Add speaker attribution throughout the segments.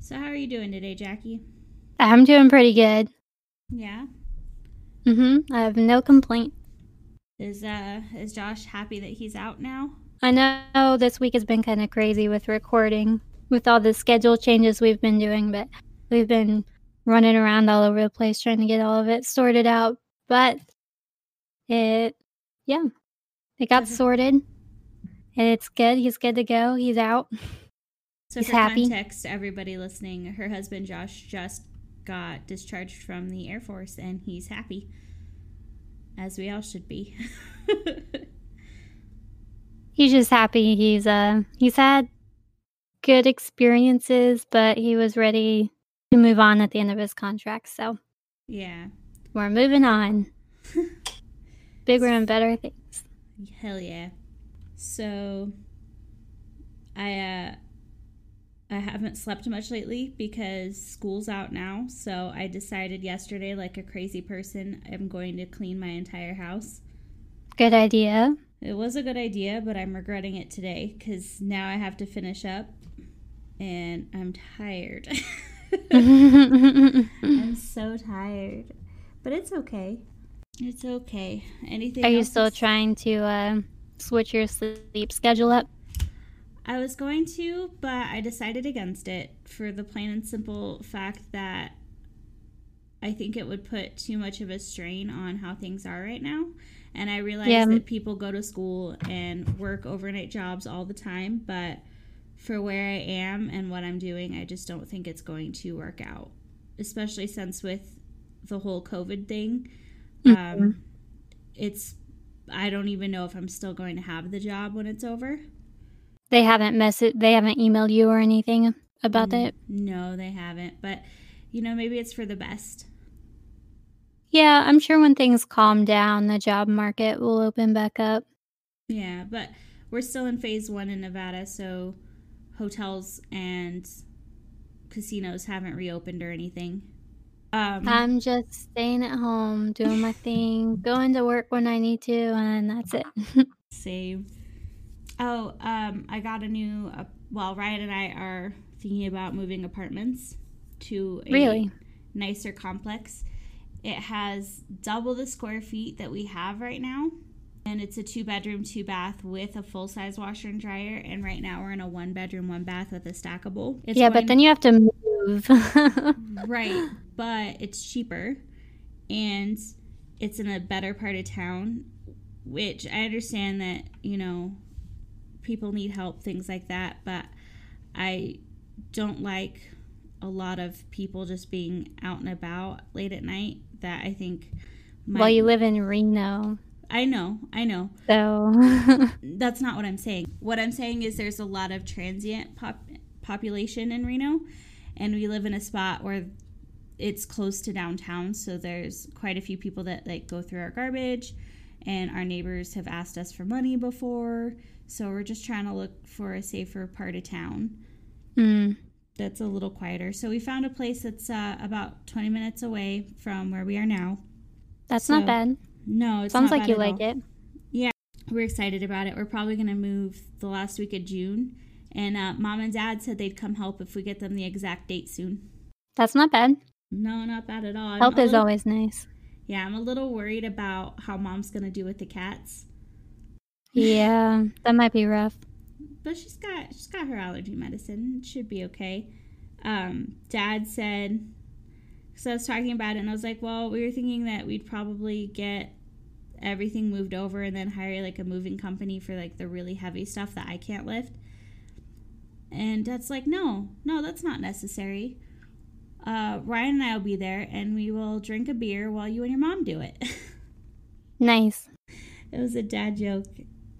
Speaker 1: So, how are you doing today, Jackie?
Speaker 2: I'm doing pretty good.
Speaker 1: Yeah.
Speaker 2: Mhm. I have no complaint.
Speaker 1: Is uh is Josh happy that he's out now?
Speaker 2: I know this week has been kind of crazy with recording, with all the schedule changes we've been doing, but we've been running around all over the place trying to get all of it sorted out. But it, yeah, it got sorted. And it's good. He's good to go. He's out.
Speaker 1: So,
Speaker 2: He's
Speaker 1: for
Speaker 2: happy.
Speaker 1: context, everybody listening, her husband Josh just got discharged from the Air Force, and he's happy, as we all should be.
Speaker 2: He's just happy. He's uh he's had good experiences, but he was ready to move on at the end of his contract. So
Speaker 1: yeah.
Speaker 2: we're moving on. Bigger and better things.
Speaker 1: Hell yeah. So I uh I haven't slept much lately because school's out now. So I decided yesterday like a crazy person I'm going to clean my entire house.
Speaker 2: Good idea.
Speaker 1: It was a good idea, but I'm regretting it today cuz now I have to finish up and I'm tired. I'm so tired. But it's okay. It's okay. Anything
Speaker 2: Are you still trying to uh, switch your sleep schedule up?
Speaker 1: I was going to, but I decided against it for the plain and simple fact that I think it would put too much of a strain on how things are right now. And I realize
Speaker 2: Yeah.
Speaker 1: that people go to school and work overnight jobs all the time, but for where I am and what I'm doing, I just don't think it's going to work out. Especially since with the whole COVID thing,
Speaker 2: Mm-hmm.
Speaker 1: um, it's I don't even know if I'm still going to have the job when it's over.
Speaker 2: They haven't messaged. They haven't emailed you or anything about
Speaker 1: Mm,
Speaker 2: it.
Speaker 1: No, they haven't. But you know, maybe it's for the best.
Speaker 2: Yeah, I'm sure when things calm down, the job market will open back up.
Speaker 1: Yeah, but we're still in phase one in Nevada, so hotels and casinos haven't reopened or anything. Um,
Speaker 2: I'm just staying at home, doing my thing, going to work when I need to, and that's it.
Speaker 1: save. Oh, um, I got a new. Uh, well, Ryan and I are thinking about moving apartments to a
Speaker 2: Really?
Speaker 1: nicer complex. It has double the square feet that we have right now. And it's a two bedroom, two bath with a full size washer and dryer. And right now we're in a one bedroom, one bath with a stackable. It's
Speaker 2: yeah, but then you have to move.
Speaker 1: right, but it's cheaper and it's in a better part of town, which I understand that, you know, people need help, things like that, but I don't like a lot of people just being out and about late at night that I think might,
Speaker 2: well, you live in Reno,
Speaker 1: I know, I know.
Speaker 2: so
Speaker 1: That's not what I'm saying. What I'm saying is there's a lot of transient pop- population in Reno, and we live in a spot where it's close to downtown, so there's quite a few people that like go through our garbage, and our neighbors have asked us for money before, so we're just trying to look for a safer part of town
Speaker 2: Mm,
Speaker 1: that's a little quieter. So we found a place that's uh, about 20 minutes away from where we are now.
Speaker 2: that's
Speaker 1: So,
Speaker 2: not bad.
Speaker 1: No, it
Speaker 2: Sounds like you like
Speaker 1: all.
Speaker 2: it.
Speaker 1: Yeah, we're excited about it. We're probably going to move the last week of June. And uh, mom and dad said they'd come help if we get them the exact date soon.
Speaker 2: That's not bad.
Speaker 1: No, not bad at all. I'm
Speaker 2: Help is
Speaker 1: little-
Speaker 2: always nice.
Speaker 1: Yeah, I'm a little worried about how mom's going to do with the cats.
Speaker 2: Yeah, that might be rough.
Speaker 1: But she's got she's got her allergy medicine. It should be okay. Um, dad said so I was talking about it and I was like, well, we were thinking that we'd probably get everything moved over and then hire like a moving company for like the really heavy stuff that I can't lift. And dad's like, no, no, that's not necessary. Uh, Ryan and I will be there and we will drink a beer while you and your mom do it.
Speaker 2: Nice.
Speaker 1: it was a dad joke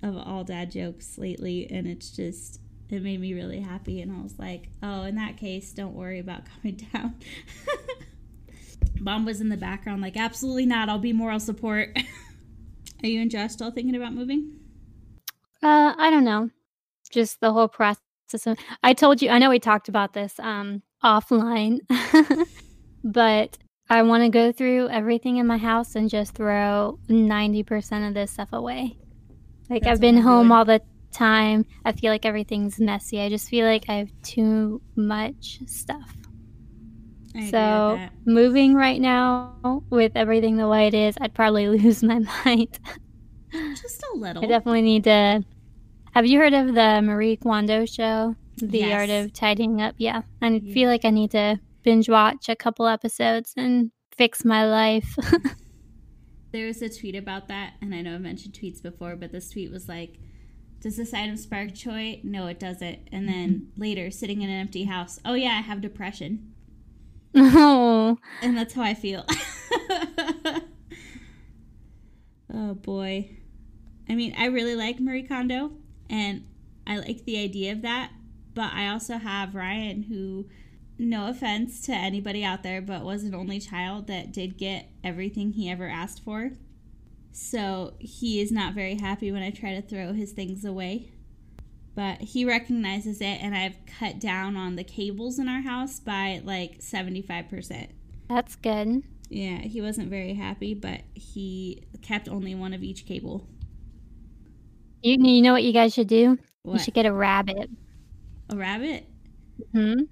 Speaker 1: of all dad jokes lately and it's just it made me really happy and i was like oh in that case don't worry about coming down mom was in the background like absolutely not i'll be moral support are you and josh still thinking about moving
Speaker 2: Uh, I don't know. Just the whole process. I told you. I know we talked about this um offline, but I want to go through everything in my house and just throw ninety percent of this stuff away. Like
Speaker 1: That's
Speaker 2: I've been home
Speaker 1: doing.
Speaker 2: all the time. I feel like everything's messy. I just feel like I have too much stuff. I so moving right now with everything the way it is, I'd probably lose my mind.
Speaker 1: Just a little.
Speaker 2: I definitely need to. Have you heard of the Marie Kondo show? The yes. Art of Tidying Up? Yeah. I yeah. feel like I need to binge watch a couple episodes and fix my life.
Speaker 1: there was a tweet about that, and I know I mentioned tweets before, but this tweet was like, does this item spark joy? No, it doesn't. And then mm-hmm. later, sitting in an empty house, oh yeah, I have depression. Oh. And that's how I feel. oh boy. I mean, I really like Marie Kondo, and I like the idea of that, but I also have Ryan who no offense to anybody out there, but was an only child that did get everything he ever asked for. So he is not very happy when I try to throw his things away. But he recognizes it, and I've cut down on the cables in our house by like 75%.
Speaker 2: That's good.
Speaker 1: Yeah, he wasn't very happy, but he kept only one of each cable.
Speaker 2: You, you know what you guys should do? What? You should get a rabbit.
Speaker 1: A rabbit?
Speaker 2: Hmm.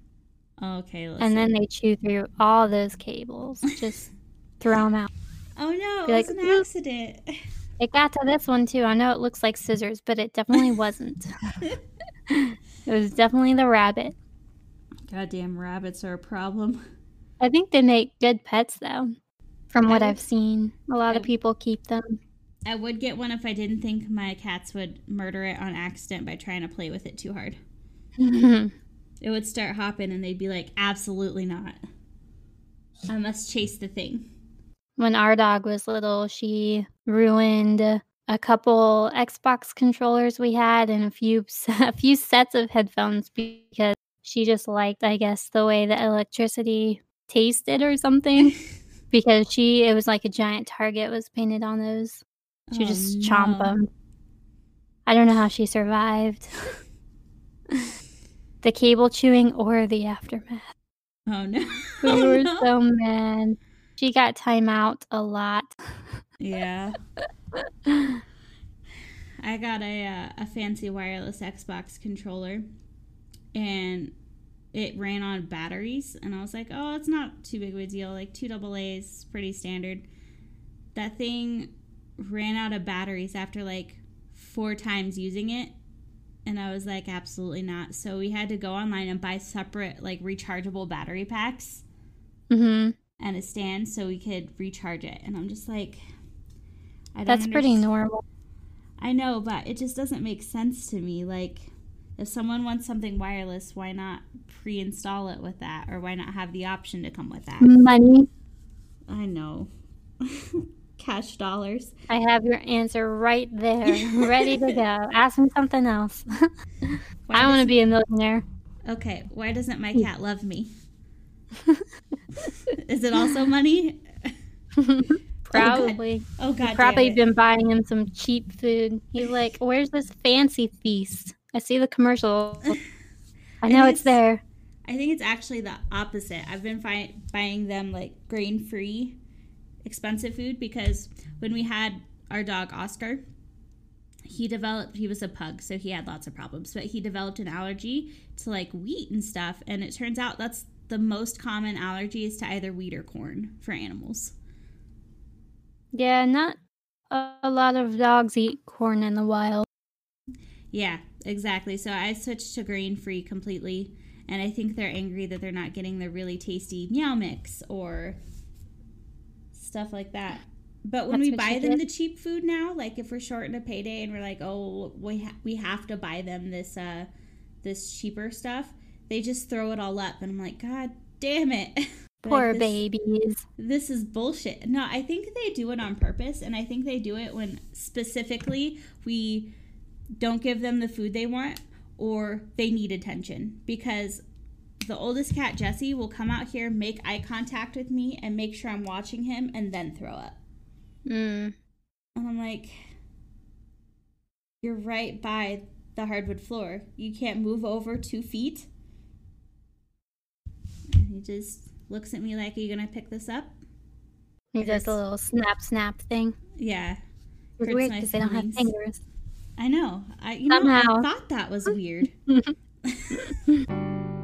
Speaker 1: Okay.
Speaker 2: and then they chew through all those cables. Just throw them out.
Speaker 1: Oh no! It was like, an accident.
Speaker 2: It got to this one too. I know it looks like scissors, but it definitely wasn't. it was definitely the rabbit.
Speaker 1: Goddamn rabbits are a problem.
Speaker 2: I think they make good pets though. From what I've seen, a lot I, of people keep them.
Speaker 1: I would get one if I didn't think my cats would murder it on accident by trying to play with it too hard. It would start hopping and they'd be like, absolutely not. I must chase the thing.
Speaker 2: When our dog was little, she ruined a couple Xbox controllers we had and a few a few sets of headphones because she just liked, I guess, the way the electricity tasted or something. because she, it was like a giant target was painted on those. She oh, just no. chomp them. I don't know how she survived. the cable chewing or the aftermath.
Speaker 1: Oh no.
Speaker 2: We oh, were no. so mad. She got time out a lot.
Speaker 1: Yeah. I got a uh, a fancy wireless Xbox controller and it ran on batteries and I was like, "Oh, it's not too big of a deal. Like 2 AA's pretty standard." That thing ran out of batteries after like 4 times using it and I was like, absolutely not. So we had to go online and buy separate, like, rechargeable battery packs
Speaker 2: mm-hmm.
Speaker 1: and a stand so we could recharge it. And I'm just like,
Speaker 2: I don't That's understand. pretty normal.
Speaker 1: I know, but it just doesn't make sense to me. Like, if someone wants something wireless, why not pre install it with that? Or why not have the option to come with that?
Speaker 2: Money.
Speaker 1: I know. cash dollars.
Speaker 2: I have your answer right there, ready to go. Ask me something else. I want to be a millionaire.
Speaker 1: Okay, why doesn't my hmm. cat love me? Is it also money?
Speaker 2: Probably.
Speaker 1: Oh God. Oh, God
Speaker 2: probably oh, been buying him some cheap food. He's like, "Where's this fancy feast? I see the commercial. I know it's, it's, there."
Speaker 1: I think it's actually the opposite. I've been fi- buying them like grain free expensive food because when we had our dog Oscar, he developed he was a pug so he had lots of problems but he developed an allergy to like wheat and stuff and it turns out that's the most common allergy is to either wheat or corn for animals.
Speaker 2: Yeah not a lot of dogs eat corn in the wild.
Speaker 1: Yeah exactly so i switched to grain free completely and i think they're angry that they're not getting the really tasty meow mix or stuff like that. But when That's we buy them did. the cheap food now, like if we're short in a payday and we're like, oh, we ha- we have to buy them this uh this cheaper stuff, they just throw it all up, and I'm like, God damn it.
Speaker 2: Poor
Speaker 1: like,
Speaker 2: this, babies.
Speaker 1: This is bullshit. No, I think they do it on purpose, and I think they do it when specifically we don't give them the food they want or they need attention because the oldest cat, Jesse, will come out here, make eye contact with me, and make sure I'm watching him, and then throw up.
Speaker 2: Mm.
Speaker 1: And I'm like, you're right by the hardwood floor. You can't move over two feet. And he just looks at me like, Are you going to pick this up?
Speaker 2: He does a little snap, snap thing.
Speaker 1: Yeah.
Speaker 2: It's weird because they don't have fingers.
Speaker 1: I know. I you know I thought that was weird.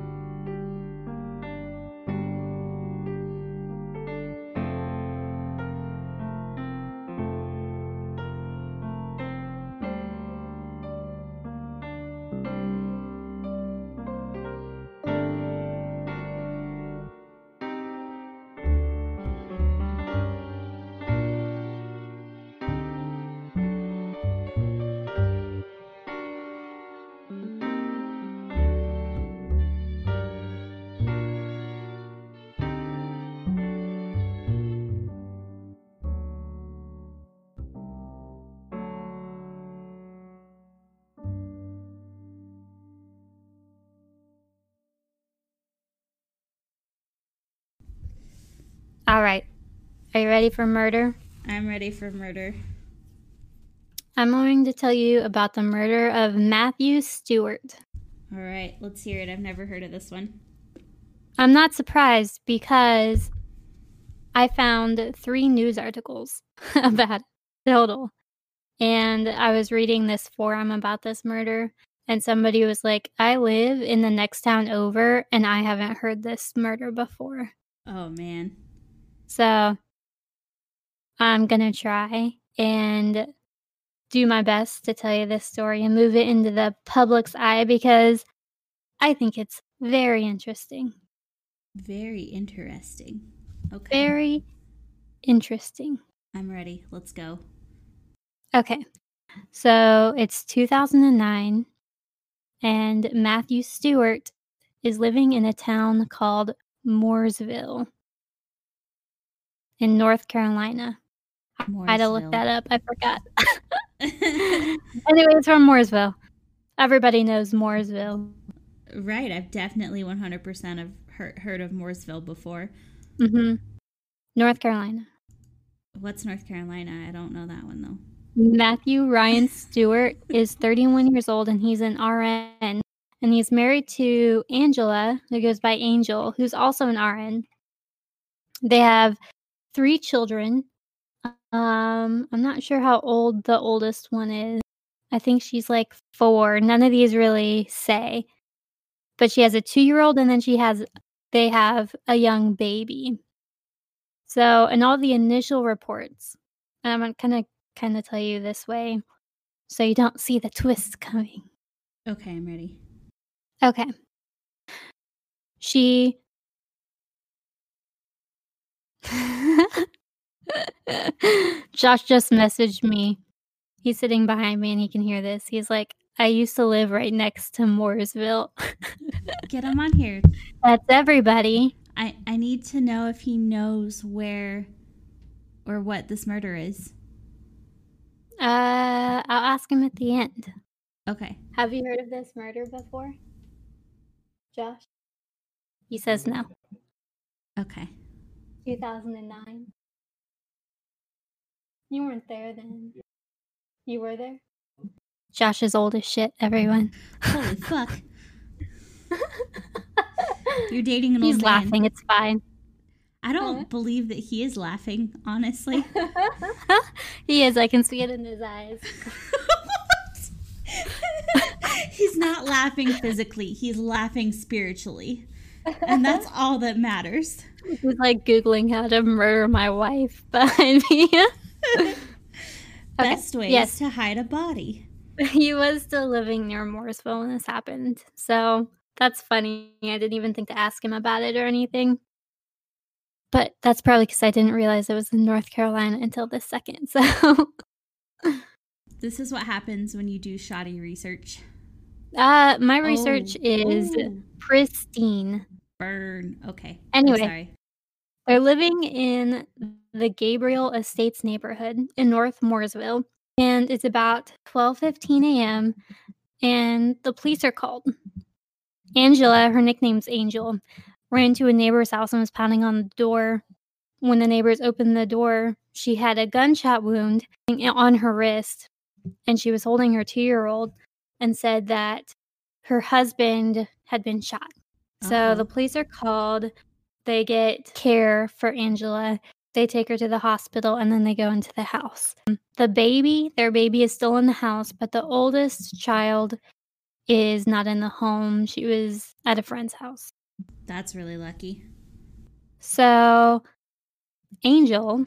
Speaker 2: All right. Are you ready for murder?
Speaker 1: I'm ready for murder.
Speaker 2: I'm going to tell you about the murder of Matthew Stewart.
Speaker 1: All right, let's hear it. I've never heard of this one.
Speaker 2: I'm not surprised because I found three news articles about it total. And I was reading this forum about this murder, and somebody was like, I live in the next town over, and I haven't heard this murder before.
Speaker 1: Oh man.
Speaker 2: So I'm going to try and do my best to tell you this story and move it into the public's eye because I think it's very interesting.
Speaker 1: Very interesting. Okay.
Speaker 2: Very interesting.
Speaker 1: I'm ready. Let's go.
Speaker 2: Okay. So it's 2009, and Matthew Stewart is living in a town called Mooresville in North Carolina. I had to look that up. I forgot. anyway, it's from Mooresville. Everybody knows Mooresville.
Speaker 1: right. I've definitely 100% have heard, heard of Mooresville before.
Speaker 2: hmm North Carolina.
Speaker 1: What's North Carolina? I don't know that one though.
Speaker 2: Matthew Ryan Stewart is 31 years old and he's an RN. And he's married to Angela, who goes by Angel, who's also an RN. They have three children. Um, I'm not sure how old the oldest one is. I think she's like four. None of these really say. But she has a two year old and then she has they have a young baby. So in all the initial reports, and I'm gonna kind of tell you this way so you don't see the twist coming.
Speaker 1: Okay, I'm ready.
Speaker 2: Okay. She. Josh just messaged me. He's sitting behind me and he can hear this. He's like, I used to live right next to Mooresville.
Speaker 1: Get him on here.
Speaker 2: That's everybody.
Speaker 1: I, I need to know if he knows where or what this murder is.
Speaker 2: Uh, I'll ask him at the end.
Speaker 1: Okay.
Speaker 2: Have you heard of this murder before? Josh? He says no.
Speaker 1: Okay.
Speaker 2: 2009. You weren't there then. You were there? Josh is old as shit, everyone.
Speaker 1: Holy fuck. You're dating an
Speaker 2: He's
Speaker 1: old man.
Speaker 2: He's laughing, it's fine.
Speaker 1: I don't
Speaker 2: Huh?
Speaker 1: believe that he is laughing, honestly.
Speaker 2: he is, I can see it in his eyes.
Speaker 1: He's not laughing physically, he's laughing spiritually. And that's all that matters.
Speaker 2: He's like Googling how to murder my wife behind me. Okay,
Speaker 1: Best ways
Speaker 2: yes.
Speaker 1: to hide a body.
Speaker 2: he was still living near Mooresville when this happened. So that's funny. I didn't even think to ask him about it or anything. But that's probably because I didn't realize it was in North Carolina until this second. So
Speaker 1: This is what happens when you do shoddy research.
Speaker 2: uh, my research
Speaker 1: Oh,
Speaker 2: is
Speaker 1: oh,
Speaker 2: pristine.
Speaker 1: Burn. Okay.
Speaker 2: Anyway. They're living in the Gabriel Estates neighborhood in North Mooresville, and it's about 12:15 a.m. and the police are called. Angela, her nickname's Angel, ran to a neighbor's house and was pounding on the door. When the neighbors opened the door, she had a gunshot wound on her wrist, and she was holding her two-year-old, and said that her husband had been shot. So
Speaker 1: Uh-oh.
Speaker 2: the uh-huh. police are called. They get care for Angela. They take her to the hospital and then they go into the house. Um, the baby, their baby is still in the house, but the oldest child is not in the home. She was at a friend's house.
Speaker 1: That's really lucky.
Speaker 2: So Angel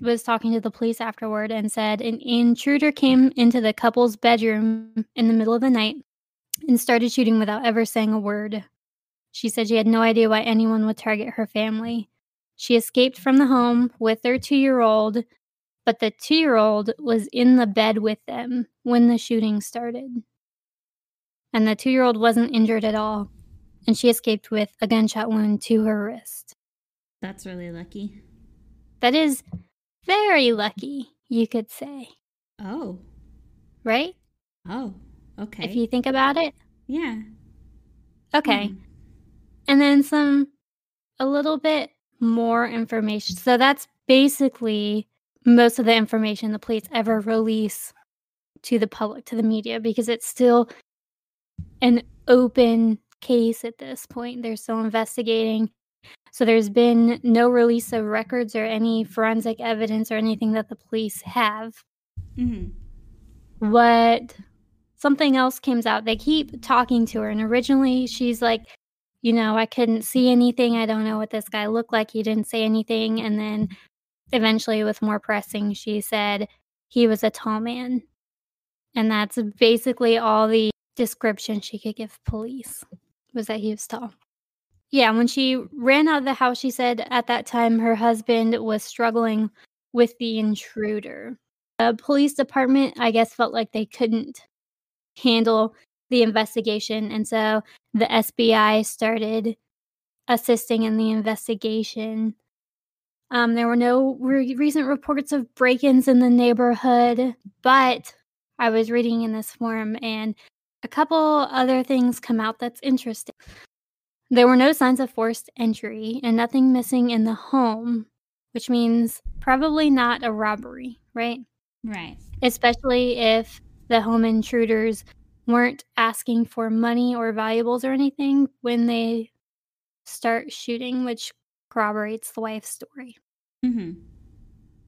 Speaker 2: was talking to the police afterward and said an intruder came into the couple's bedroom in the middle of the night and started shooting without ever saying a word. She said she had no idea why anyone would target her family. She escaped from the home with their two year old, but the two year old was in the bed with them when the shooting started. And the two year old wasn't injured at all, and she escaped with a gunshot wound to her wrist.
Speaker 1: That's really lucky.
Speaker 2: That is very lucky, you could say.
Speaker 1: Oh.
Speaker 2: Right?
Speaker 1: Oh. Okay.
Speaker 2: If you think about it.
Speaker 1: Yeah.
Speaker 2: Okay.
Speaker 1: Hmm.
Speaker 2: And then some, a little bit more information. So that's basically most of the information the police ever release to the public, to the media, because it's still an open case at this point. They're still investigating. So there's been no release of records or any forensic evidence or anything that the police have.
Speaker 1: hmm
Speaker 2: What something else comes out. They keep talking to her, and originally she's like, you know, I couldn't see anything. I don't know what this guy looked like. He didn't say anything. And then mm-hmm. eventually, with more pressing, she said he was a tall man. And that's basically all the description she could give police was that he was tall. Yeah, when she ran out of the house, she said at that time her husband was struggling with the intruder. The police department, I guess, felt like they couldn't handle the investigation. And so the SBI started assisting in the investigation. Um, there were no re- recent reports of break ins in the neighborhood, but I was reading in this forum and a couple other things come out that's interesting. There were no signs of forced entry and nothing missing in the home, which means probably not a robbery, right?
Speaker 1: Right.
Speaker 2: Especially if the home intruders weren't asking for money or valuables or anything when they start shooting, which corroborates the wife's story.
Speaker 1: hmm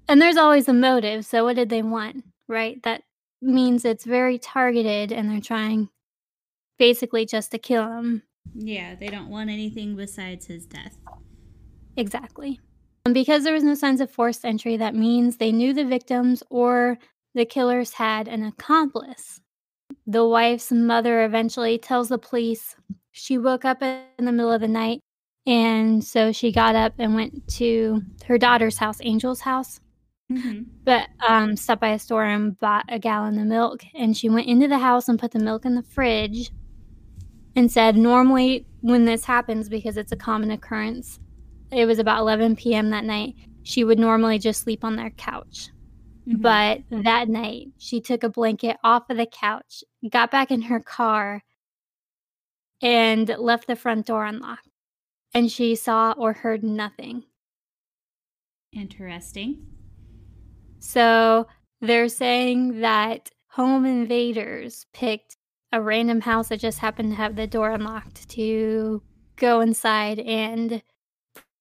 Speaker 2: And there's always a motive. So, what did they want, right? That means it's very targeted and they're trying basically just to kill him.
Speaker 1: Yeah, they don't want anything besides his death.
Speaker 2: Exactly. And because there was no signs of forced entry, that means they knew the victims or the killers had an accomplice. The wife's mother eventually tells the police she woke up in the middle of the night and so she got up and went to her daughter's house, Angel's house,
Speaker 1: hmm
Speaker 2: but um, stopped by a store and bought a gallon of milk. And she went into the house and put the milk in the fridge and said, normally when this happens, because it's a common occurrence, it was about 11 p.m. that night, she would normally just sleep on their couch.
Speaker 1: Mm-hmm.
Speaker 2: But that night, she took a blanket off of the couch, got back in her car, and left the front door unlocked. And she saw or heard nothing.
Speaker 1: Interesting.
Speaker 2: So they're saying that home invaders picked a random house that just happened to have the door unlocked to go inside and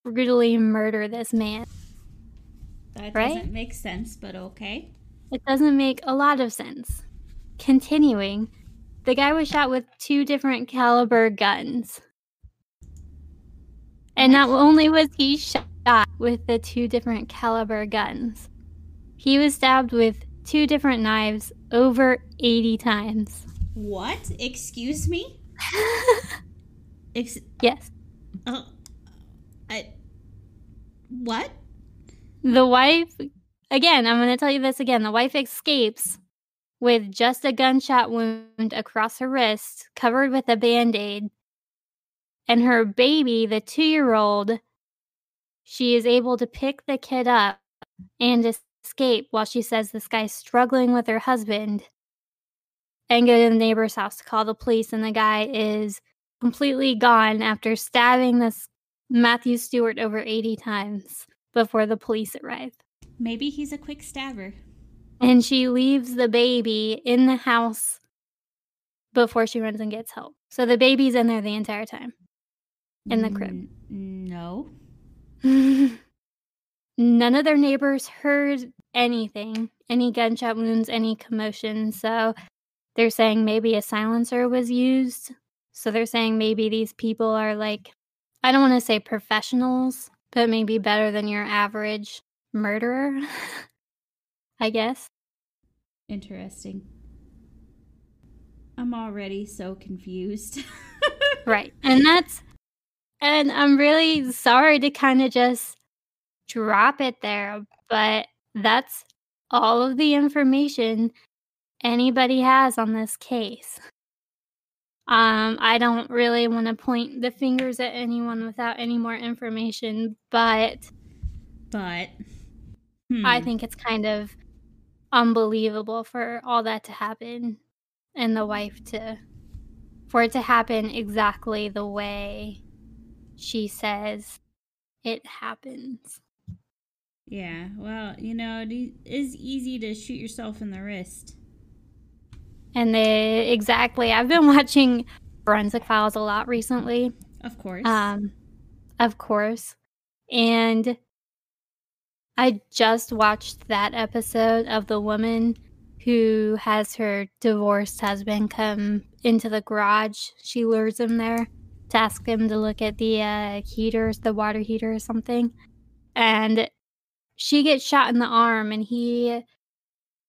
Speaker 2: brutally murder this man.
Speaker 1: That
Speaker 2: Right?
Speaker 1: doesn't make sense, but okay.
Speaker 2: It doesn't make a lot of sense. Continuing, the guy was shot with two different caliber guns. And not only was he shot with the two different caliber guns, he was stabbed with two different knives over 80 times.
Speaker 1: What? Excuse me? Ex-
Speaker 2: yes.
Speaker 1: uh, I. What?
Speaker 2: The wife, again, I'm going to tell you this again. The wife escapes with just a gunshot wound across her wrist, covered with a band aid. And her baby, the two year old, she is able to pick the kid up and escape while she says this guy's struggling with her husband and go to the neighbor's house to call the police. And the guy is completely gone after stabbing this Matthew Stewart over 80 times before the police arrive.
Speaker 1: Maybe he's a quick stabber.
Speaker 2: And she leaves the baby in the house before she runs and gets help. So the baby's in there the entire time. In the crib.
Speaker 1: No.
Speaker 2: none of their neighbors heard anything, any gunshot wounds, any commotion. So they're saying maybe a silencer was used. So they're saying maybe these people are like, I don't want to say professionals, but maybe better than your average murderer, I guess.
Speaker 1: Interesting. I'm already so confused.
Speaker 2: right. And that's, and I'm really sorry to kind of just drop it there, but that's all of the information anybody has on this case. Um, I don't really want to point the fingers at anyone without any more information, but
Speaker 1: but
Speaker 2: hmm. I think it's kind of unbelievable for all that to happen and the wife to for it to happen exactly the way she says it happens.
Speaker 1: Yeah, well, you know, it is easy to shoot yourself in the wrist.
Speaker 2: And they exactly. I've been watching Forensic Files a lot recently.
Speaker 1: Of course.
Speaker 2: Um, of course. And I just watched that episode of the woman who has her divorced husband come into the garage. She lures him there to ask him to look at the uh, heaters, the water heater or something. And she gets shot in the arm and he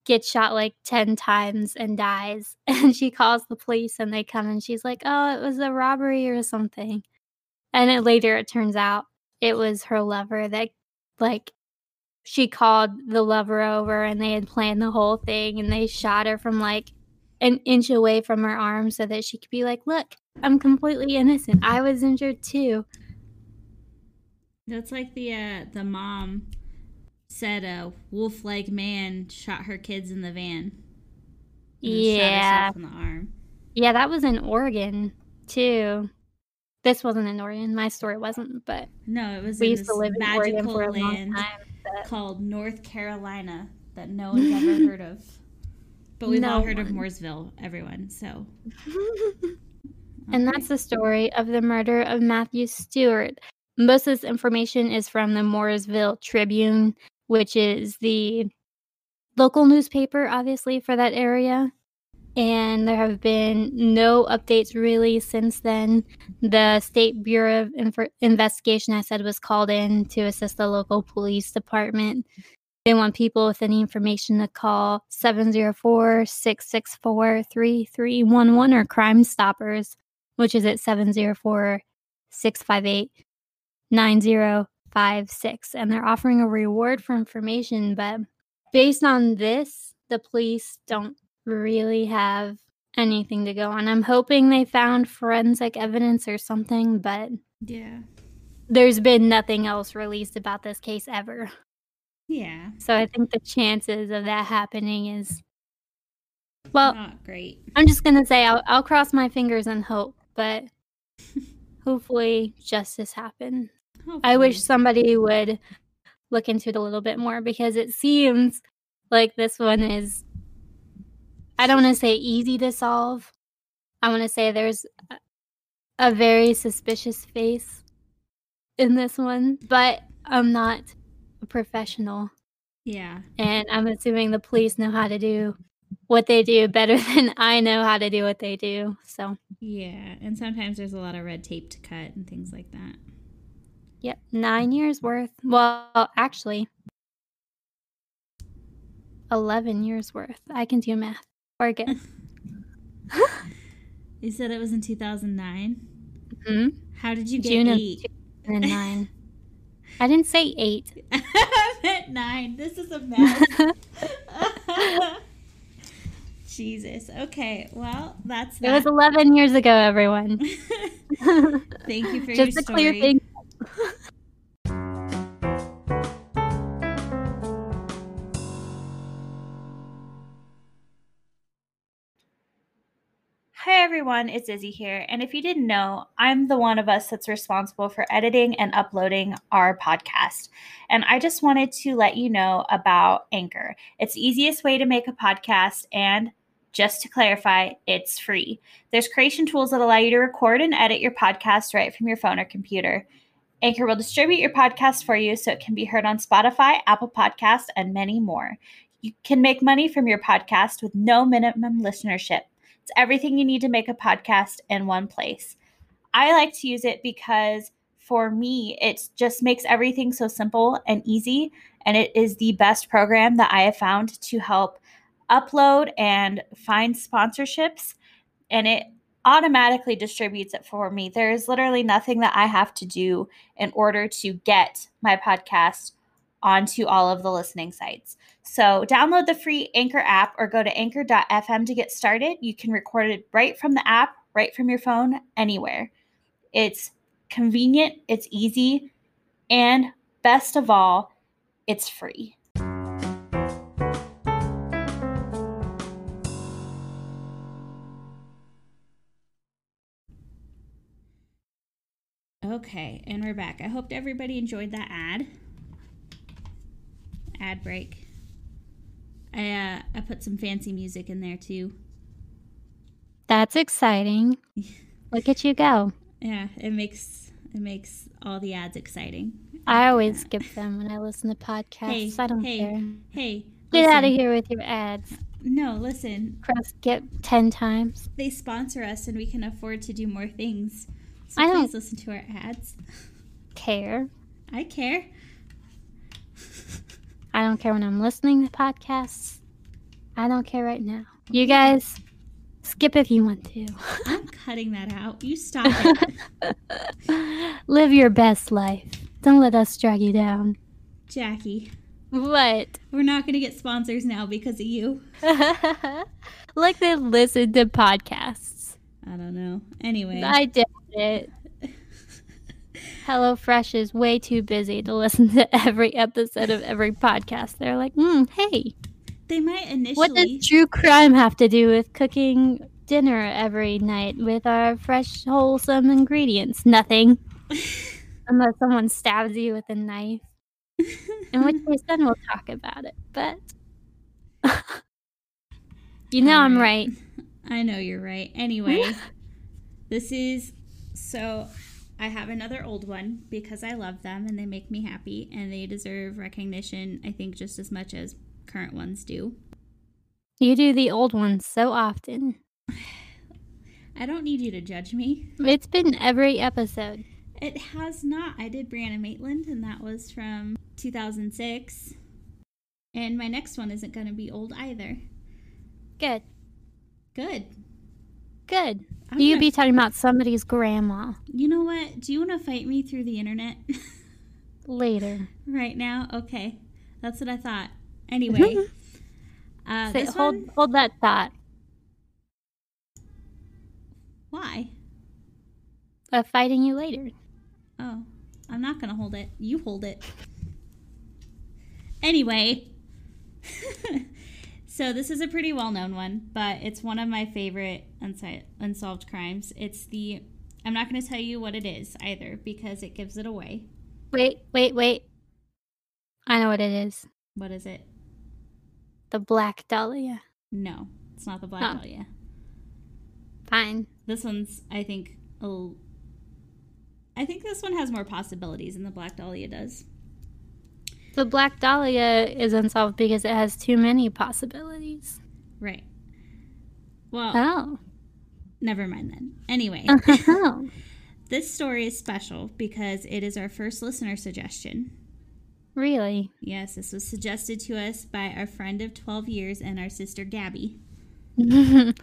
Speaker 2: gets shot like 10 times and dies. And she calls the police and they come and she's like, oh, it was a robbery or something. And then later it turns out it was her lover that, like, she called the lover over and they had planned the whole thing and they shot her from like an inch away from her arm so that she could be like, look, I'm completely innocent. I was injured too.
Speaker 1: That's like the uh, the mom said a wolf like man shot her kids in the van.
Speaker 2: Yeah.
Speaker 1: in the arm.
Speaker 2: Yeah, that was in Oregon too. This wasn't in Oregon. My story wasn't, but
Speaker 1: no, it was we used to live in Oregon for a land time, but... called North Carolina that no one's ever heard of. But we've no all heard one. of Mooresville, everyone. So,
Speaker 2: and that's the story of the murder of Matthew Stewart. Most of this information is from the Mooresville Tribune which is the local newspaper, obviously, for that area. And there have been no updates really since then. The State Bureau of Investigation, I said, was called in to assist the local police department. They want people with any information to call 704 664 3311 or Crime Stoppers, which is at 704 658 five, six, and they're offering a reward for information. But based on this, the police don't really have anything to go on. I'm hoping they found forensic evidence or something, but
Speaker 1: yeah,
Speaker 2: there's been nothing else released about this case ever.
Speaker 1: Yeah.
Speaker 2: So I think the chances of that happening is well,
Speaker 1: not great.
Speaker 2: I'm just gonna say I'll, I'll cross my fingers and hope, but hopefully justice happens. Hopefully. I wish somebody would look into it a little bit more because it seems like this one is I don't want to say easy to solve. I want to say there's a very suspicious face in this one, but I'm not a professional.
Speaker 1: Yeah.
Speaker 2: And I'm assuming the police know how to do what they do better than I know how to do what they do. So,
Speaker 1: yeah. And sometimes there's a lot of red tape to cut and things like that.
Speaker 2: Yep, nine years worth. Well, actually, 11 years worth. I can do math. Or good.
Speaker 1: you said it was in 2009?
Speaker 2: hmm
Speaker 1: How did you get June eight?
Speaker 2: Of 2009. I didn't say eight.
Speaker 1: I meant nine. This is a mess. Jesus. Okay. Well, that's that.
Speaker 2: It was 11 years ago, everyone.
Speaker 1: Thank you for Just your story. Just to clear things Hi everyone, it's Izzy here. And if you didn't know, I'm the one of us that's responsible for editing and uploading our podcast. And I just wanted to let you know about Anchor. It's the easiest way to make a podcast and just to clarify, it's free. There's creation tools that allow you to record and edit your podcast right from your phone or computer. Anchor will distribute your podcast for you so it can be heard on Spotify, Apple Podcasts, and many more. You can make money from your podcast with no minimum listenership. It's everything you need to make a podcast in one place. I like to use it because for me, it just makes everything so simple and easy. And it is the best program that I have found to help upload and find sponsorships. And it automatically distributes it for me. There is literally nothing that I have to do in order to get my podcast onto all of the listening sites. So, download the free Anchor app or go to anchor.fm to get started. You can record it right from the app, right from your phone, anywhere. It's convenient, it's easy, and best of all, it's free. Okay, and we're back. I hope everybody enjoyed that ad. Ad break. I uh, I put some fancy music in there too.
Speaker 2: That's exciting. Look at you go.
Speaker 1: Yeah, it makes it makes all the ads exciting.
Speaker 2: I always skip them when I listen to podcasts. Hey, I don't
Speaker 1: hey,
Speaker 2: care.
Speaker 1: Hey,
Speaker 2: get listen. out of here with your ads.
Speaker 1: No, listen.
Speaker 2: Press skip ten times.
Speaker 1: They sponsor us, and we can afford to do more things. So I please don't listen to our ads.
Speaker 2: Care.
Speaker 1: I care.
Speaker 2: I don't care when I'm listening to podcasts. I don't care right now. You guys skip if you want to.
Speaker 1: I'm cutting that out. You stop it.
Speaker 2: Live your best life. Don't let us drag you down.
Speaker 1: Jackie.
Speaker 2: What?
Speaker 1: We're not going to get sponsors now because of you.
Speaker 2: like they listen to podcasts.
Speaker 1: I don't know. Anyway.
Speaker 2: I did it. HelloFresh is way too busy to listen to every episode of every podcast. They're like, hmm, hey.
Speaker 1: They might initially.
Speaker 2: What does true crime have to do with cooking dinner every night with our fresh, wholesome ingredients? Nothing. Unless someone stabs you with a knife. In which case, then we'll talk about it. But. you know I'm right.
Speaker 1: I know you're right. Anyway, this is. So I have another old one because I love them and they make me happy and they deserve recognition, I think, just as much as current ones do.
Speaker 2: You do the old ones so often.
Speaker 1: I don't need you to judge me.
Speaker 2: It's been every episode.
Speaker 1: It has not. I did Brianna Maitland, and that was from 2006. And my next one isn't going to be old either.
Speaker 2: Good.
Speaker 1: Good.
Speaker 2: Good. I'm you gonna... be talking about somebody's grandma.
Speaker 1: You know what? Do you want to fight me through the internet?
Speaker 2: Later.
Speaker 1: Right now? Okay. That's what I thought. Anyway.
Speaker 2: uh, Say, hold, one... hold that thought.
Speaker 1: Why?
Speaker 2: Of fighting you later.
Speaker 1: Oh. I'm not going to hold it. You hold it. Anyway. So this is a pretty well-known one, but it's one of my favorite unsolved crimes. It's the I'm not going to tell you what it is either because it gives it away.
Speaker 2: Wait, wait, wait. I know what it is.
Speaker 1: What is it?
Speaker 2: The Black Dahlia.
Speaker 1: No, it's not the Black oh. Dahlia.
Speaker 2: Fine.
Speaker 1: This one's I think a I think this one has more possibilities than the Black Dahlia does.
Speaker 2: The Black Dahlia is unsolved because it has too many possibilities.
Speaker 1: Right. Well.
Speaker 2: Oh.
Speaker 1: Never mind then. Anyway. Oh. this story is special because it is our first listener suggestion.
Speaker 2: Really?
Speaker 1: Yes, this was suggested to us by our friend of 12 years and our sister Gabby.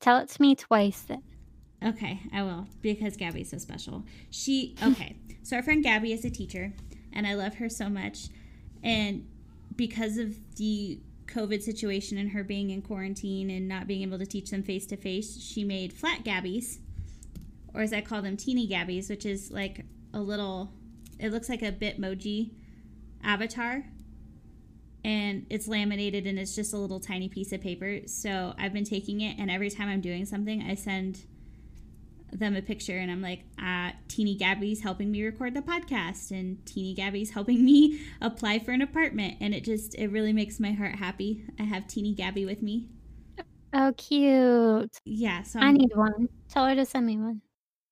Speaker 2: Tell it to me twice then.
Speaker 1: Okay, I will because Gabby's so special. She, okay. so our friend Gabby is a teacher and I love her so much. And because of the COVID situation and her being in quarantine and not being able to teach them face to face, she made flat gabbies, or as I call them, teeny gabbies, which is like a little, it looks like a Bitmoji avatar. And it's laminated and it's just a little tiny piece of paper. So I've been taking it, and every time I'm doing something, I send them a picture and I'm like, uh, Teeny Gabby's helping me record the podcast and Teeny Gabby's helping me apply for an apartment. And it just, it really makes my heart happy. I have Teeny Gabby with me.
Speaker 2: Oh, cute.
Speaker 1: Yeah. So
Speaker 2: I'm, i need one. Tell her to send me one.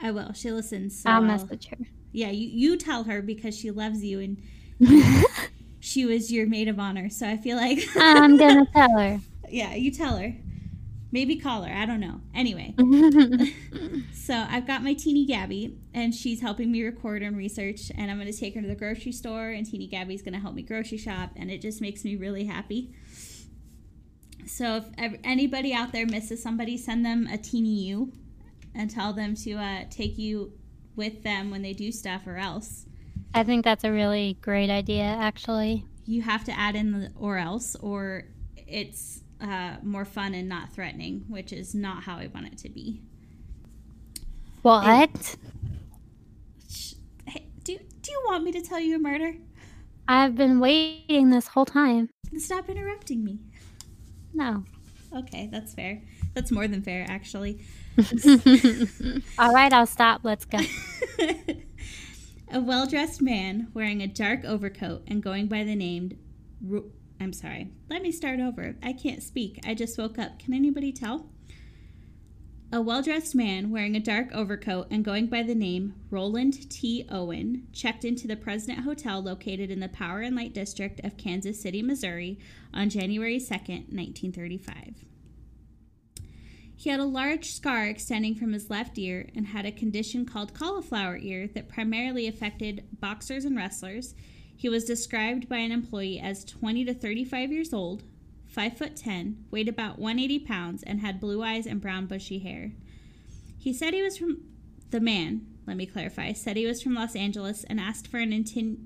Speaker 1: I will. She listens. So
Speaker 2: I'll message her.
Speaker 1: Yeah, you, you tell her because she loves you and she was your maid of honor. So I feel like
Speaker 2: I'm gonna tell her.
Speaker 1: Yeah, you tell her. Maybe call her. I don't know. Anyway, so I've got my teeny Gabby, and she's helping me record and research. And I'm going to take her to the grocery store, and teeny Gabby's going to help me grocery shop, and it just makes me really happy. So if anybody out there misses somebody, send them a teeny you, and tell them to uh, take you with them when they do stuff, or else.
Speaker 2: I think that's a really great idea, actually.
Speaker 1: You have to add in the or else, or it's uh, more fun and not threatening, which is not how I want it to be.
Speaker 2: What?
Speaker 1: Hey, do do you want me to tell you a murder?
Speaker 2: I've been waiting this whole time.
Speaker 1: Stop interrupting me.
Speaker 2: No.
Speaker 1: Okay, that's fair. That's more than fair, actually.
Speaker 2: All right, I'll stop. Let's go.
Speaker 1: a well dressed man wearing a dark overcoat and going by the name. I'm sorry. Let me start over. I can't speak. I just woke up. Can anybody tell? A well dressed man wearing a dark overcoat and going by the name Roland T. Owen checked into the President Hotel located in the Power and Light District of Kansas City, Missouri on January 2nd, 1935. He had a large scar extending from his left ear and had a condition called cauliflower ear that primarily affected boxers and wrestlers. He was described by an employee as 20 to 35 years old, 5 foot 10, weighed about 180 pounds, and had blue eyes and brown bushy hair. He said he was from the man, let me clarify, said he was from Los Angeles and asked for an intin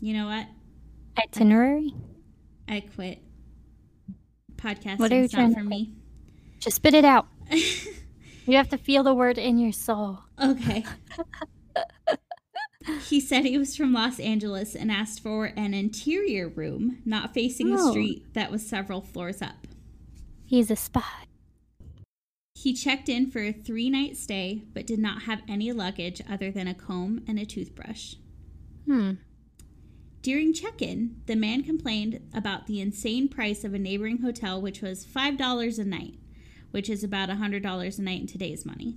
Speaker 1: You know what?
Speaker 2: Itinerary?
Speaker 1: I quit. Podcasting
Speaker 2: What are you
Speaker 1: is
Speaker 2: trying to
Speaker 1: for me.
Speaker 2: Just spit it out. You have to feel the word in your soul.
Speaker 1: Okay. he said he was from Los Angeles and asked for an interior room, not facing the
Speaker 2: Oh.
Speaker 1: street that was several floors up.
Speaker 2: He's a spy.
Speaker 1: He checked in for a three night stay, but did not have any luggage other than a comb and a toothbrush.
Speaker 2: Hmm.
Speaker 1: During check in, the man complained about the insane price of a neighboring hotel, which was $5 a night, which is about $100 a night in today's money.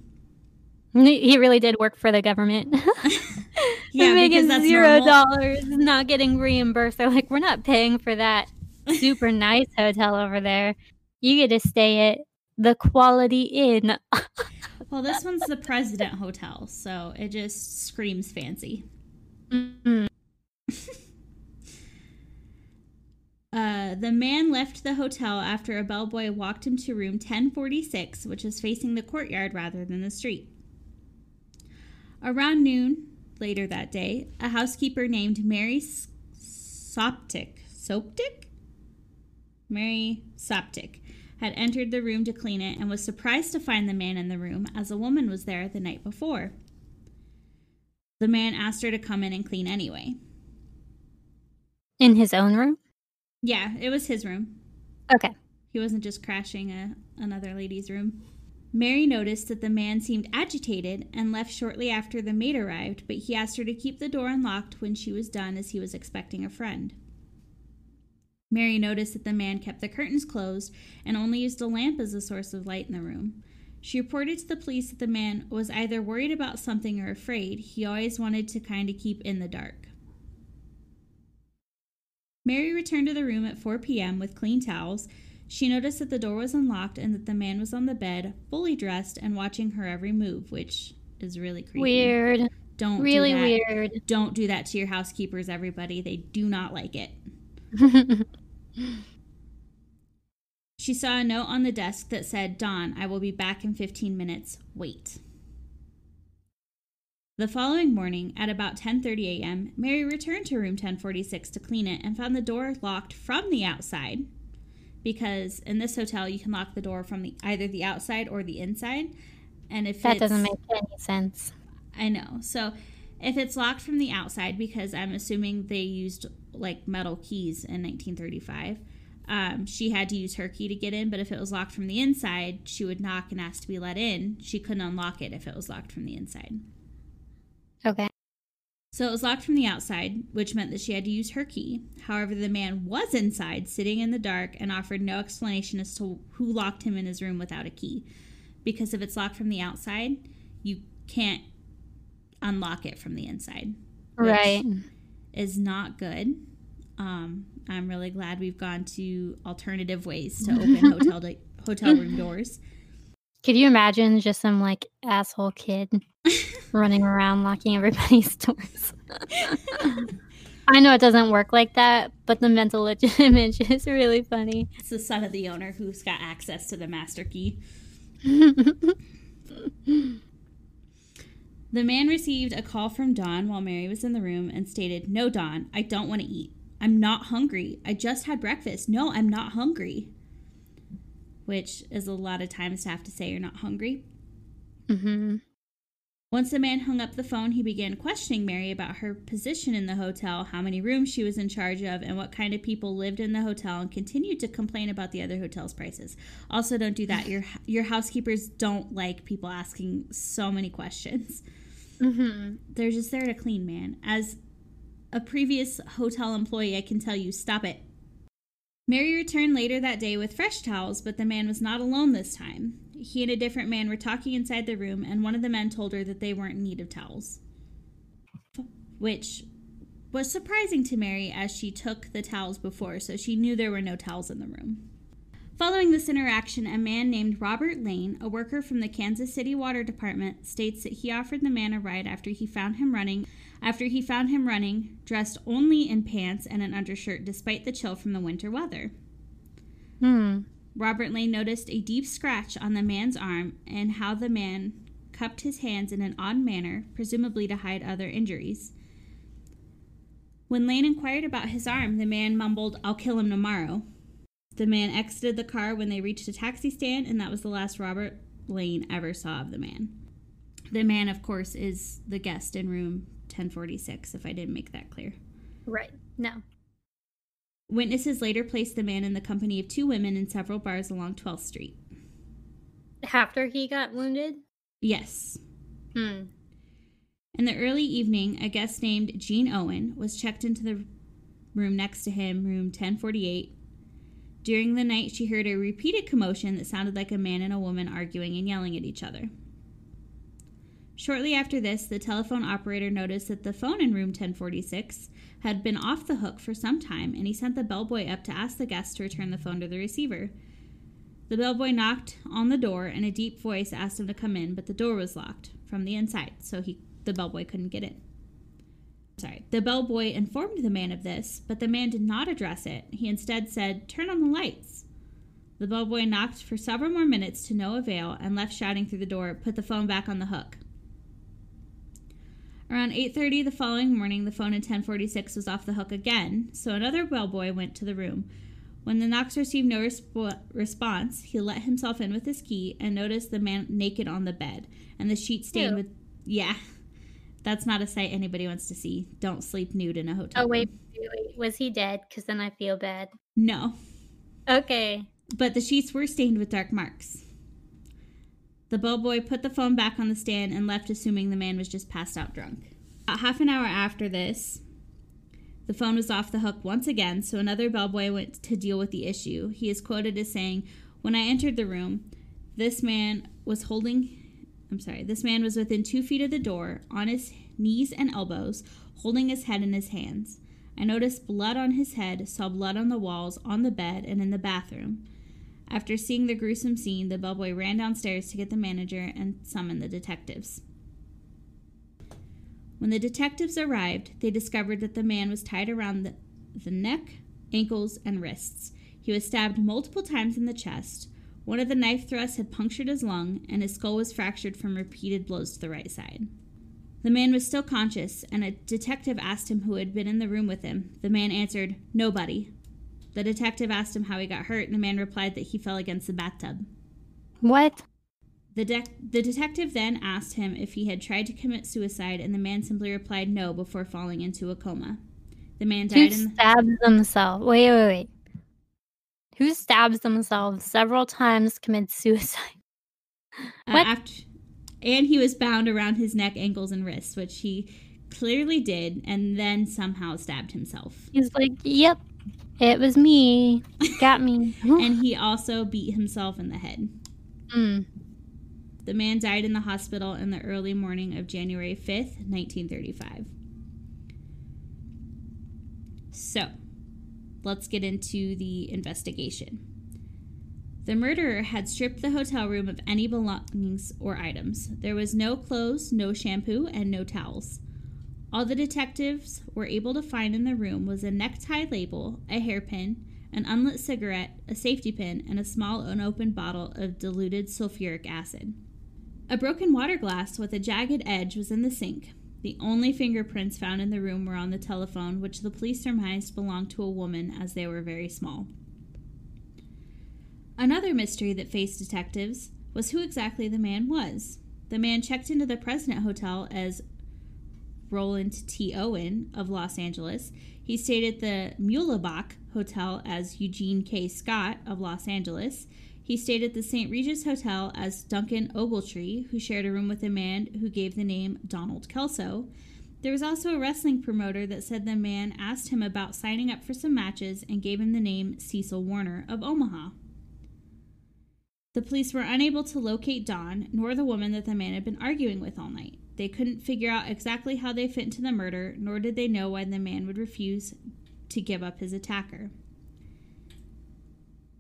Speaker 2: He really did work for the government.
Speaker 1: Yeah,
Speaker 2: making
Speaker 1: that's
Speaker 2: zero dollars, not getting reimbursed. They're like, we're not paying for that super nice hotel over there. You get to stay at the Quality Inn.
Speaker 1: Well, this one's the President Hotel, so it just screams fancy.
Speaker 2: Mm.
Speaker 1: Uh, the man left the hotel after a bellboy walked him to room 1046, which was facing the courtyard rather than the street. Around noon later that day, a housekeeper named Mary Soptic, Soptic? Mary Soptic had entered the room to clean it and was surprised to find the man in the room as a woman was there the night before. The man asked her to come in and clean anyway.
Speaker 2: In his own room?
Speaker 1: Yeah, it was his room.
Speaker 2: Okay.
Speaker 1: He wasn't just crashing a, another lady's room. Mary noticed that the man seemed agitated and left shortly after the maid arrived, but he asked her to keep the door unlocked when she was done as he was expecting a friend. Mary noticed that the man kept the curtains closed and only used a lamp as a source of light in the room. She reported to the police that the man was either worried about something or afraid. He always wanted to kind of keep in the dark. Mary returned to the room at 4 p.m. with clean towels. She noticed that the door was unlocked and that the man was on the bed, fully dressed and watching her every move, which is really creepy.
Speaker 2: Weird.
Speaker 1: Don't
Speaker 2: Really
Speaker 1: do that.
Speaker 2: weird.
Speaker 1: Don't do that to your housekeepers, everybody. They do not like it. She saw a note on the desk that said, Dawn, I will be back in 15 minutes. Wait. The following morning, at about 10:30 a.m., Mary returned to room 1046 to clean it and found the door locked from the outside because in this hotel you can lock the door from the either the outside or the inside. And if
Speaker 2: that doesn't make any sense.
Speaker 1: I know. So if it's locked from the outside, because I'm assuming they used like metal keys in 1935, um, she had to use her key to get in. But if it was locked from the inside, she would knock and ask to be let in. She couldn't unlock it if it was locked from the inside.
Speaker 2: Okay.
Speaker 1: So it was locked from the outside, which meant that she had to use her key. However, the man was inside, sitting in the dark, and offered no explanation as to who locked him in his room without a key. Because if it's locked from the outside, you can't unlock it from the inside.
Speaker 2: Right.
Speaker 1: Is not good. Um, I'm really glad we've gone to alternative ways to open hotel to, hotel room doors.
Speaker 2: Could you imagine just some like asshole kid running around locking everybody's doors? I know it doesn't work like that, but the mental image is really funny.
Speaker 1: It's the son of the owner who's got access to the master key. The man received a call from Don while Mary was in the room and stated, No, Don, I don't want to eat. I'm not hungry. I just had breakfast. No, I'm not hungry. Which is a lot of times to have to say you're not hungry.
Speaker 2: Mm-hmm.
Speaker 1: Once the man hung up the phone, he began questioning Mary about her position in the hotel, how many rooms she was in charge of, and what kind of people lived in the hotel, and continued to complain about the other hotel's prices. Also, don't do that. Your your housekeepers don't like people asking so many questions.
Speaker 2: Mm-hmm.
Speaker 1: They're just there to clean, man. As a previous hotel employee, I can tell you, stop it. Mary returned later that day with fresh towels, but the man was not alone this time. He and a different man were talking inside the room, and one of the men told her that they weren't in need of towels. Which was surprising to Mary as she took the towels before, so she knew there were no towels in the room. Following this interaction, a man named Robert Lane, a worker from the Kansas City Water Department, states that he offered the man a ride after he found him running after he found him running, dressed only in pants and an undershirt despite the chill from the winter weather.
Speaker 2: Hmm.
Speaker 1: Robert Lane noticed a deep scratch on the man's arm and how the man cupped his hands in an odd manner, presumably to hide other injuries. When Lane inquired about his arm, the man mumbled, I'll kill him tomorrow. The man exited the car when they reached a taxi stand, and that was the last Robert Lane ever saw of the man. The man, of course, is the guest in room 1046, if I didn't make that clear.
Speaker 2: Right. No.
Speaker 1: Witnesses later placed the man in the company of two women in several bars along 12th Street.
Speaker 2: After he got wounded?
Speaker 1: Yes.
Speaker 2: Hmm.
Speaker 1: In the early evening, a guest named Jean Owen was checked into the room next to him, room 1048. During the night, she heard a repeated commotion that sounded like a man and a woman arguing and yelling at each other. Shortly after this, the telephone operator noticed that the phone in room 1046 had been off the hook for some time, and he sent the bellboy up to ask the guest to return the phone to the receiver. The bellboy knocked on the door, and a deep voice asked him to come in, but the door was locked from the inside, so he the bellboy couldn't get in. Sorry. The bellboy informed the man of this, but the man did not address it. He instead said, "Turn on the lights." The bellboy knocked for several more minutes to no avail and left shouting through the door, "Put the phone back on the hook." Around 8:30 the following morning, the phone in 1046 was off the hook again, so another bellboy went to the room. When the knocks received no resp- response, he let himself in with his key and noticed the man naked on the bed and the sheet stained
Speaker 2: Ew.
Speaker 1: with yeah. That's not a sight anybody wants to see. Don't sleep nude in a hotel.
Speaker 2: Oh wait, wait, wait. Was he dead? Because then I feel bad.
Speaker 1: No.
Speaker 2: Okay.
Speaker 1: But the sheets were stained with dark marks. The bellboy put the phone back on the stand and left, assuming the man was just passed out drunk. About half an hour after this, the phone was off the hook once again, so another bellboy went to deal with the issue. He is quoted as saying, When I entered the room, this man was holding, I'm sorry, this man was within two feet of the door, on his knees and elbows, holding his head in his hands. I noticed blood on his head, saw blood on the walls, on the bed, and in the bathroom. After seeing the gruesome scene, the bellboy ran downstairs to get the manager and summon the detectives. When the detectives arrived, they discovered that the man was tied around the, the neck, ankles, and wrists. He was stabbed multiple times in the chest. One of the knife thrusts had punctured his lung, and his skull was fractured from repeated blows to the right side. The man was still conscious, and a detective asked him who had been in the room with him. The man answered, Nobody. The detective asked him how he got hurt, and the man replied that he fell against the bathtub.
Speaker 2: What?
Speaker 1: The, de- the detective then asked him if he had tried to commit suicide, and the man simply replied no before falling into a coma. The man
Speaker 2: Who
Speaker 1: died in.
Speaker 2: stabs themselves? Wait, wait, wait. Who stabs themselves several times commits suicide?
Speaker 1: Uh,
Speaker 2: What?
Speaker 1: after, and he was bound around his neck, ankles, and wrists, which he clearly did, and then somehow stabbed himself.
Speaker 2: He's like, yep, it was me. Got me.
Speaker 1: And he also beat himself in the head.
Speaker 2: Mm.
Speaker 1: The man died in the hospital in the early morning of January 5th, 1935. So, let's get into the investigation. The murderer had stripped the hotel room of any belongings or items. There was no clothes, no shampoo, and no towels. All the detectives were able to find in the room was a necktie label, a hairpin, an unlit cigarette, a safety pin, and a small unopened bottle of diluted sulfuric acid. A broken water glass with a jagged edge was in the sink. The only fingerprints found in the room were on the telephone, which the police surmised belonged to a woman as they were very small. Another mystery that faced detectives was who exactly the man was. The man checked into the President Hotel as Roland T. Owen of Los Angeles. He stayed at the Muehlebach Hotel as Eugene K. Scott of Los Angeles. He stayed at the St. Regis Hotel as Duncan Ogletree, who shared a room with a man who gave the name Donald Kelso. There was also a wrestling promoter that said the man asked him about signing up for some matches and gave him the name Cecil Warner of Omaha. The police were unable to locate Don nor the woman that the man had been arguing with all night. They couldn't figure out exactly how they fit into the murder, nor did they know why the man would refuse to give up his attacker.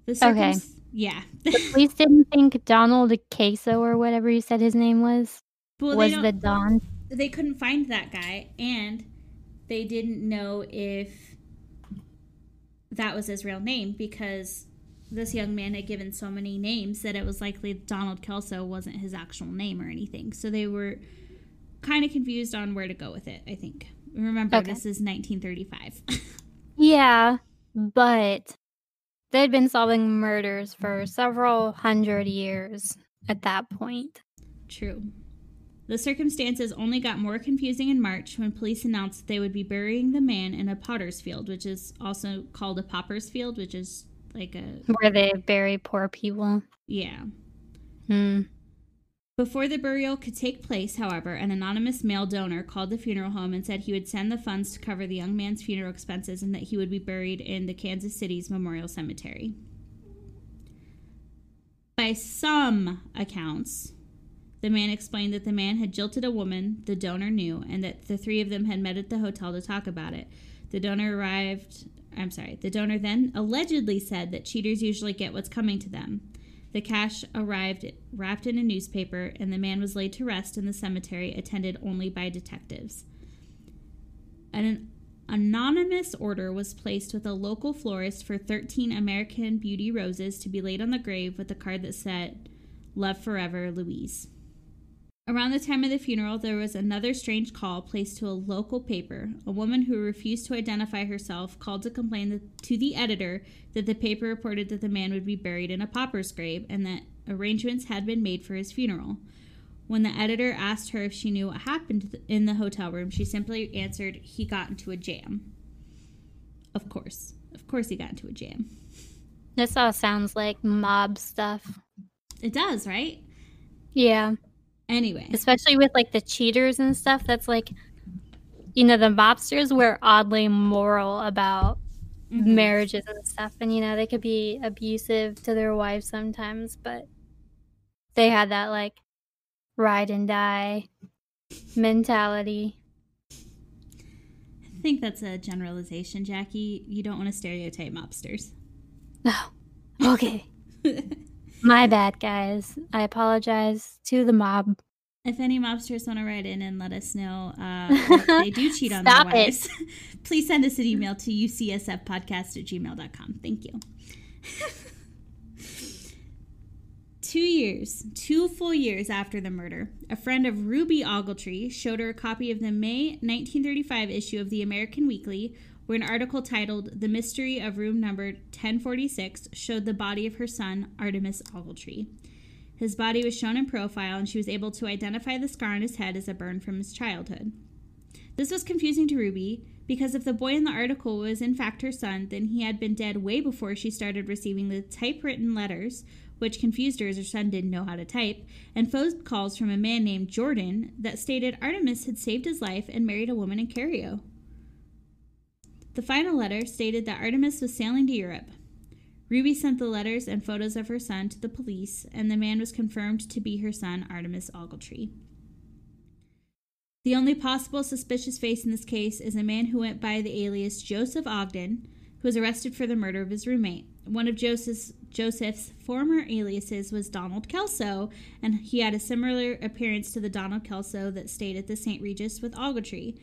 Speaker 1: Circum-
Speaker 2: Okay.
Speaker 1: Yeah.
Speaker 2: The police didn't think Donald Queso or whatever you said his name was
Speaker 1: well,
Speaker 2: was the Don.
Speaker 1: they couldn't find that guy, and they didn't know if that was his real name because this young man had given so many names that it was likely Donald Kelso wasn't his actual name or anything. So they were kind of confused on where to go with it, I think. Remember,
Speaker 2: Okay.
Speaker 1: this is 1935.
Speaker 2: Yeah, but they'd been solving murders for several hundred years at that point.
Speaker 1: True. The circumstances only got more confusing in March when police announced that they would be burying the man in a potter's field, which is also called a pauper's field, which is like a
Speaker 2: Where they bury poor people.
Speaker 1: yeah.
Speaker 2: Hmm.
Speaker 1: Before the burial could take place, however, an anonymous male donor called the funeral home and said he would send the funds to cover the young man's funeral expenses and that he would be buried in the Kansas City's Memorial Cemetery. By some accounts, the man explained that the man had jilted a woman the donor knew and that the three of them had met at the hotel to talk about it. The donor arrived, I'm sorry, the donor then allegedly said that cheaters usually get what's coming to them. The cash arrived wrapped in a newspaper, and the man was laid to rest in the cemetery, attended only by detectives. An anonymous order was placed with a local florist for 13 American Beauty roses to be laid on the grave with a card that said, Love Forever, Louise. Around the time of the funeral, there was another strange call placed to a local paper. A woman who refused to identify herself called to complain that, to the editor that the paper reported that the man would be buried in a pauper's grave and that arrangements had been made for his funeral. When the editor asked her if she knew what happened in the hotel room, she simply answered, He got into a jam. Of course. Of course, he got into a jam.
Speaker 2: This all sounds like mob stuff.
Speaker 1: It does, right?
Speaker 2: Yeah.
Speaker 1: Anyway.
Speaker 2: Especially with like the cheaters and stuff. That's like, you know, the mobsters were oddly moral about
Speaker 1: Mhm.
Speaker 2: marriages and stuff. And, you know, they could be abusive to their wives sometimes, but they had that like ride and die mentality.
Speaker 1: I think that's a generalization, Jackie. You don't want to stereotype mobsters.
Speaker 2: Oh, okay. My bad, guys. I apologize to the mob.
Speaker 1: If any mobsters want to write in and let us know uh, if they do cheat on
Speaker 2: Stop
Speaker 1: their wives, please send us an email to ucsfpodcast at gmail.com. Thank you. two years, two full years after the murder, a friend of Ruby Ogletree showed her a copy of the May 1935 issue of the American Weekly, where an article titled The Mystery of Room Number 1046 showed the body of her son, Artemus Ogletree. His body was shown in profile, and she was able to identify the scar on his head as a burn from his childhood. This was confusing to Ruby because if the boy in the article was in fact her son, then he had been dead way before she started receiving the typewritten letters, which confused her as her son didn't know how to type, and phone calls from a man named Jordan that stated Artemus had saved his life and married a woman in Cairo. The final letter stated that Artemus was sailing to Europe. Ruby sent the letters and photos of her son to the police, and the man was confirmed to be her son, Artemus Ogletree. The only possible suspicious face in this case is a man who went by the alias Joseph Ogden, who was arrested for the murder of his roommate. One of Joseph's, Joseph's former aliases was Donald Kelso, and he had a similar appearance to the Donald Kelso that stayed at the St. Regis with Ogletree.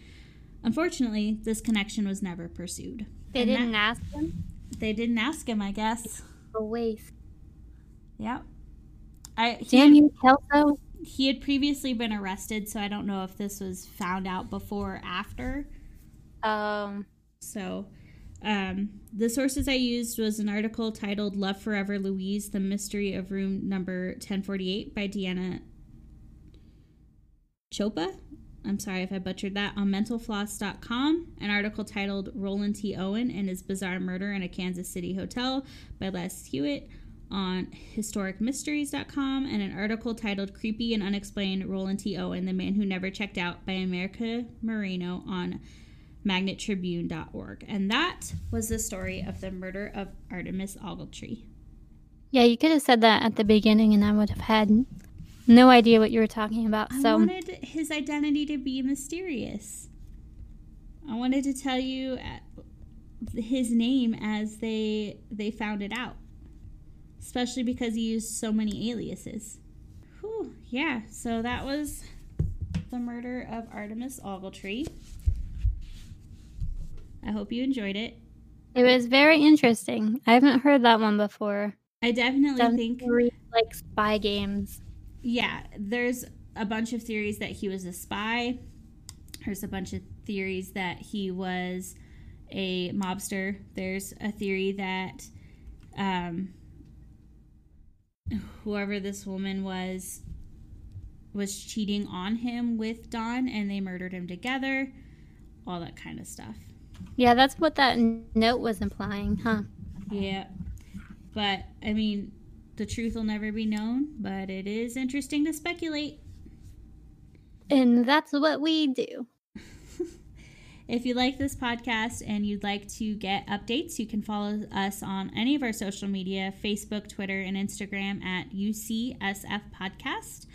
Speaker 1: Unfortunately, this connection was never pursued.
Speaker 2: They
Speaker 1: And
Speaker 2: didn't
Speaker 1: that-
Speaker 2: ask him.
Speaker 1: They didn't ask him, I guess.
Speaker 2: A waste.
Speaker 1: Yep. I
Speaker 2: Damn you, Kelso.
Speaker 1: he had previously been arrested, so I don't know if this was found out before or after.
Speaker 2: Um,
Speaker 1: So, um, the sources I used was an article titled "Love Forever, Louise: The Mystery of Room Number 1048" by Deanna Cioppa. I'm sorry if I butchered that. On mentalfloss.com, an article titled "Roland T. Owen and His Bizarre Murder in a Kansas City Hotel" by Les Hewitt. On historicmysteries.com, and an article titled "Creepy and Unexplained: Roland T. Owen, the Man Who Never Checked Out" by America Moreno on magnettribune.org. And that was the story of the murder of Artemus Ogletree.
Speaker 2: yeah, you could have said that at the beginning, and I would have had no idea what you were talking about.
Speaker 1: So I
Speaker 2: So,
Speaker 1: wanted his identity to be mysterious. I wanted to tell you uh, his name as they they found it out. Especially because he used so many aliases. Whew, yeah, so that was the murder of Artemus Ogletree. I hope you enjoyed it.
Speaker 2: it was very interesting. I haven't heard that one before.
Speaker 1: I definitely think
Speaker 2: three, like spy games.
Speaker 1: Yeah, there's a bunch of theories that he was a spy. There's a bunch of theories that he was a mobster. There's a theory that um, whoever this woman was was cheating on him with Don and they murdered him together. All that kind of stuff.
Speaker 2: Yeah, that's what that note was implying, huh?
Speaker 1: Yeah. But, I mean, the truth will never be known, but it is interesting to speculate.
Speaker 2: And that's what we do.
Speaker 1: If you like this podcast and you'd like to get updates, you can follow us on any of our social media Facebook, Twitter, and Instagram at UCSF Podcast.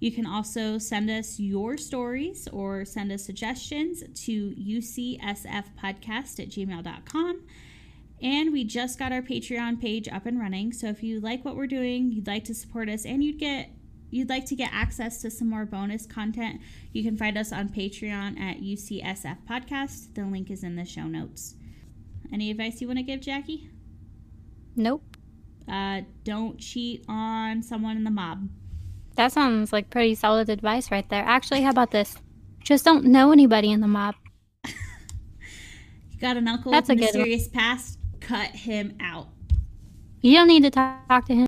Speaker 1: You can also send us your stories or send us suggestions to ucsfpodcast at gmail.com. And we just got our Patreon page up and running. So if you like what we're doing, you'd like to support us, and you'd get you'd like to get access to some more bonus content, you can find us on Patreon at UCSF Podcast. The link is in the show notes. Any advice you want to give, Jackie?
Speaker 2: Nope.
Speaker 1: Uh, don't cheat on someone in the mob.
Speaker 2: That sounds like pretty solid advice right there. Actually, how about this? Just don't know anybody in the mob.
Speaker 1: You got an uncle
Speaker 2: That's
Speaker 1: with a mysterious past? Cut him out.
Speaker 2: You don't need to talk, to him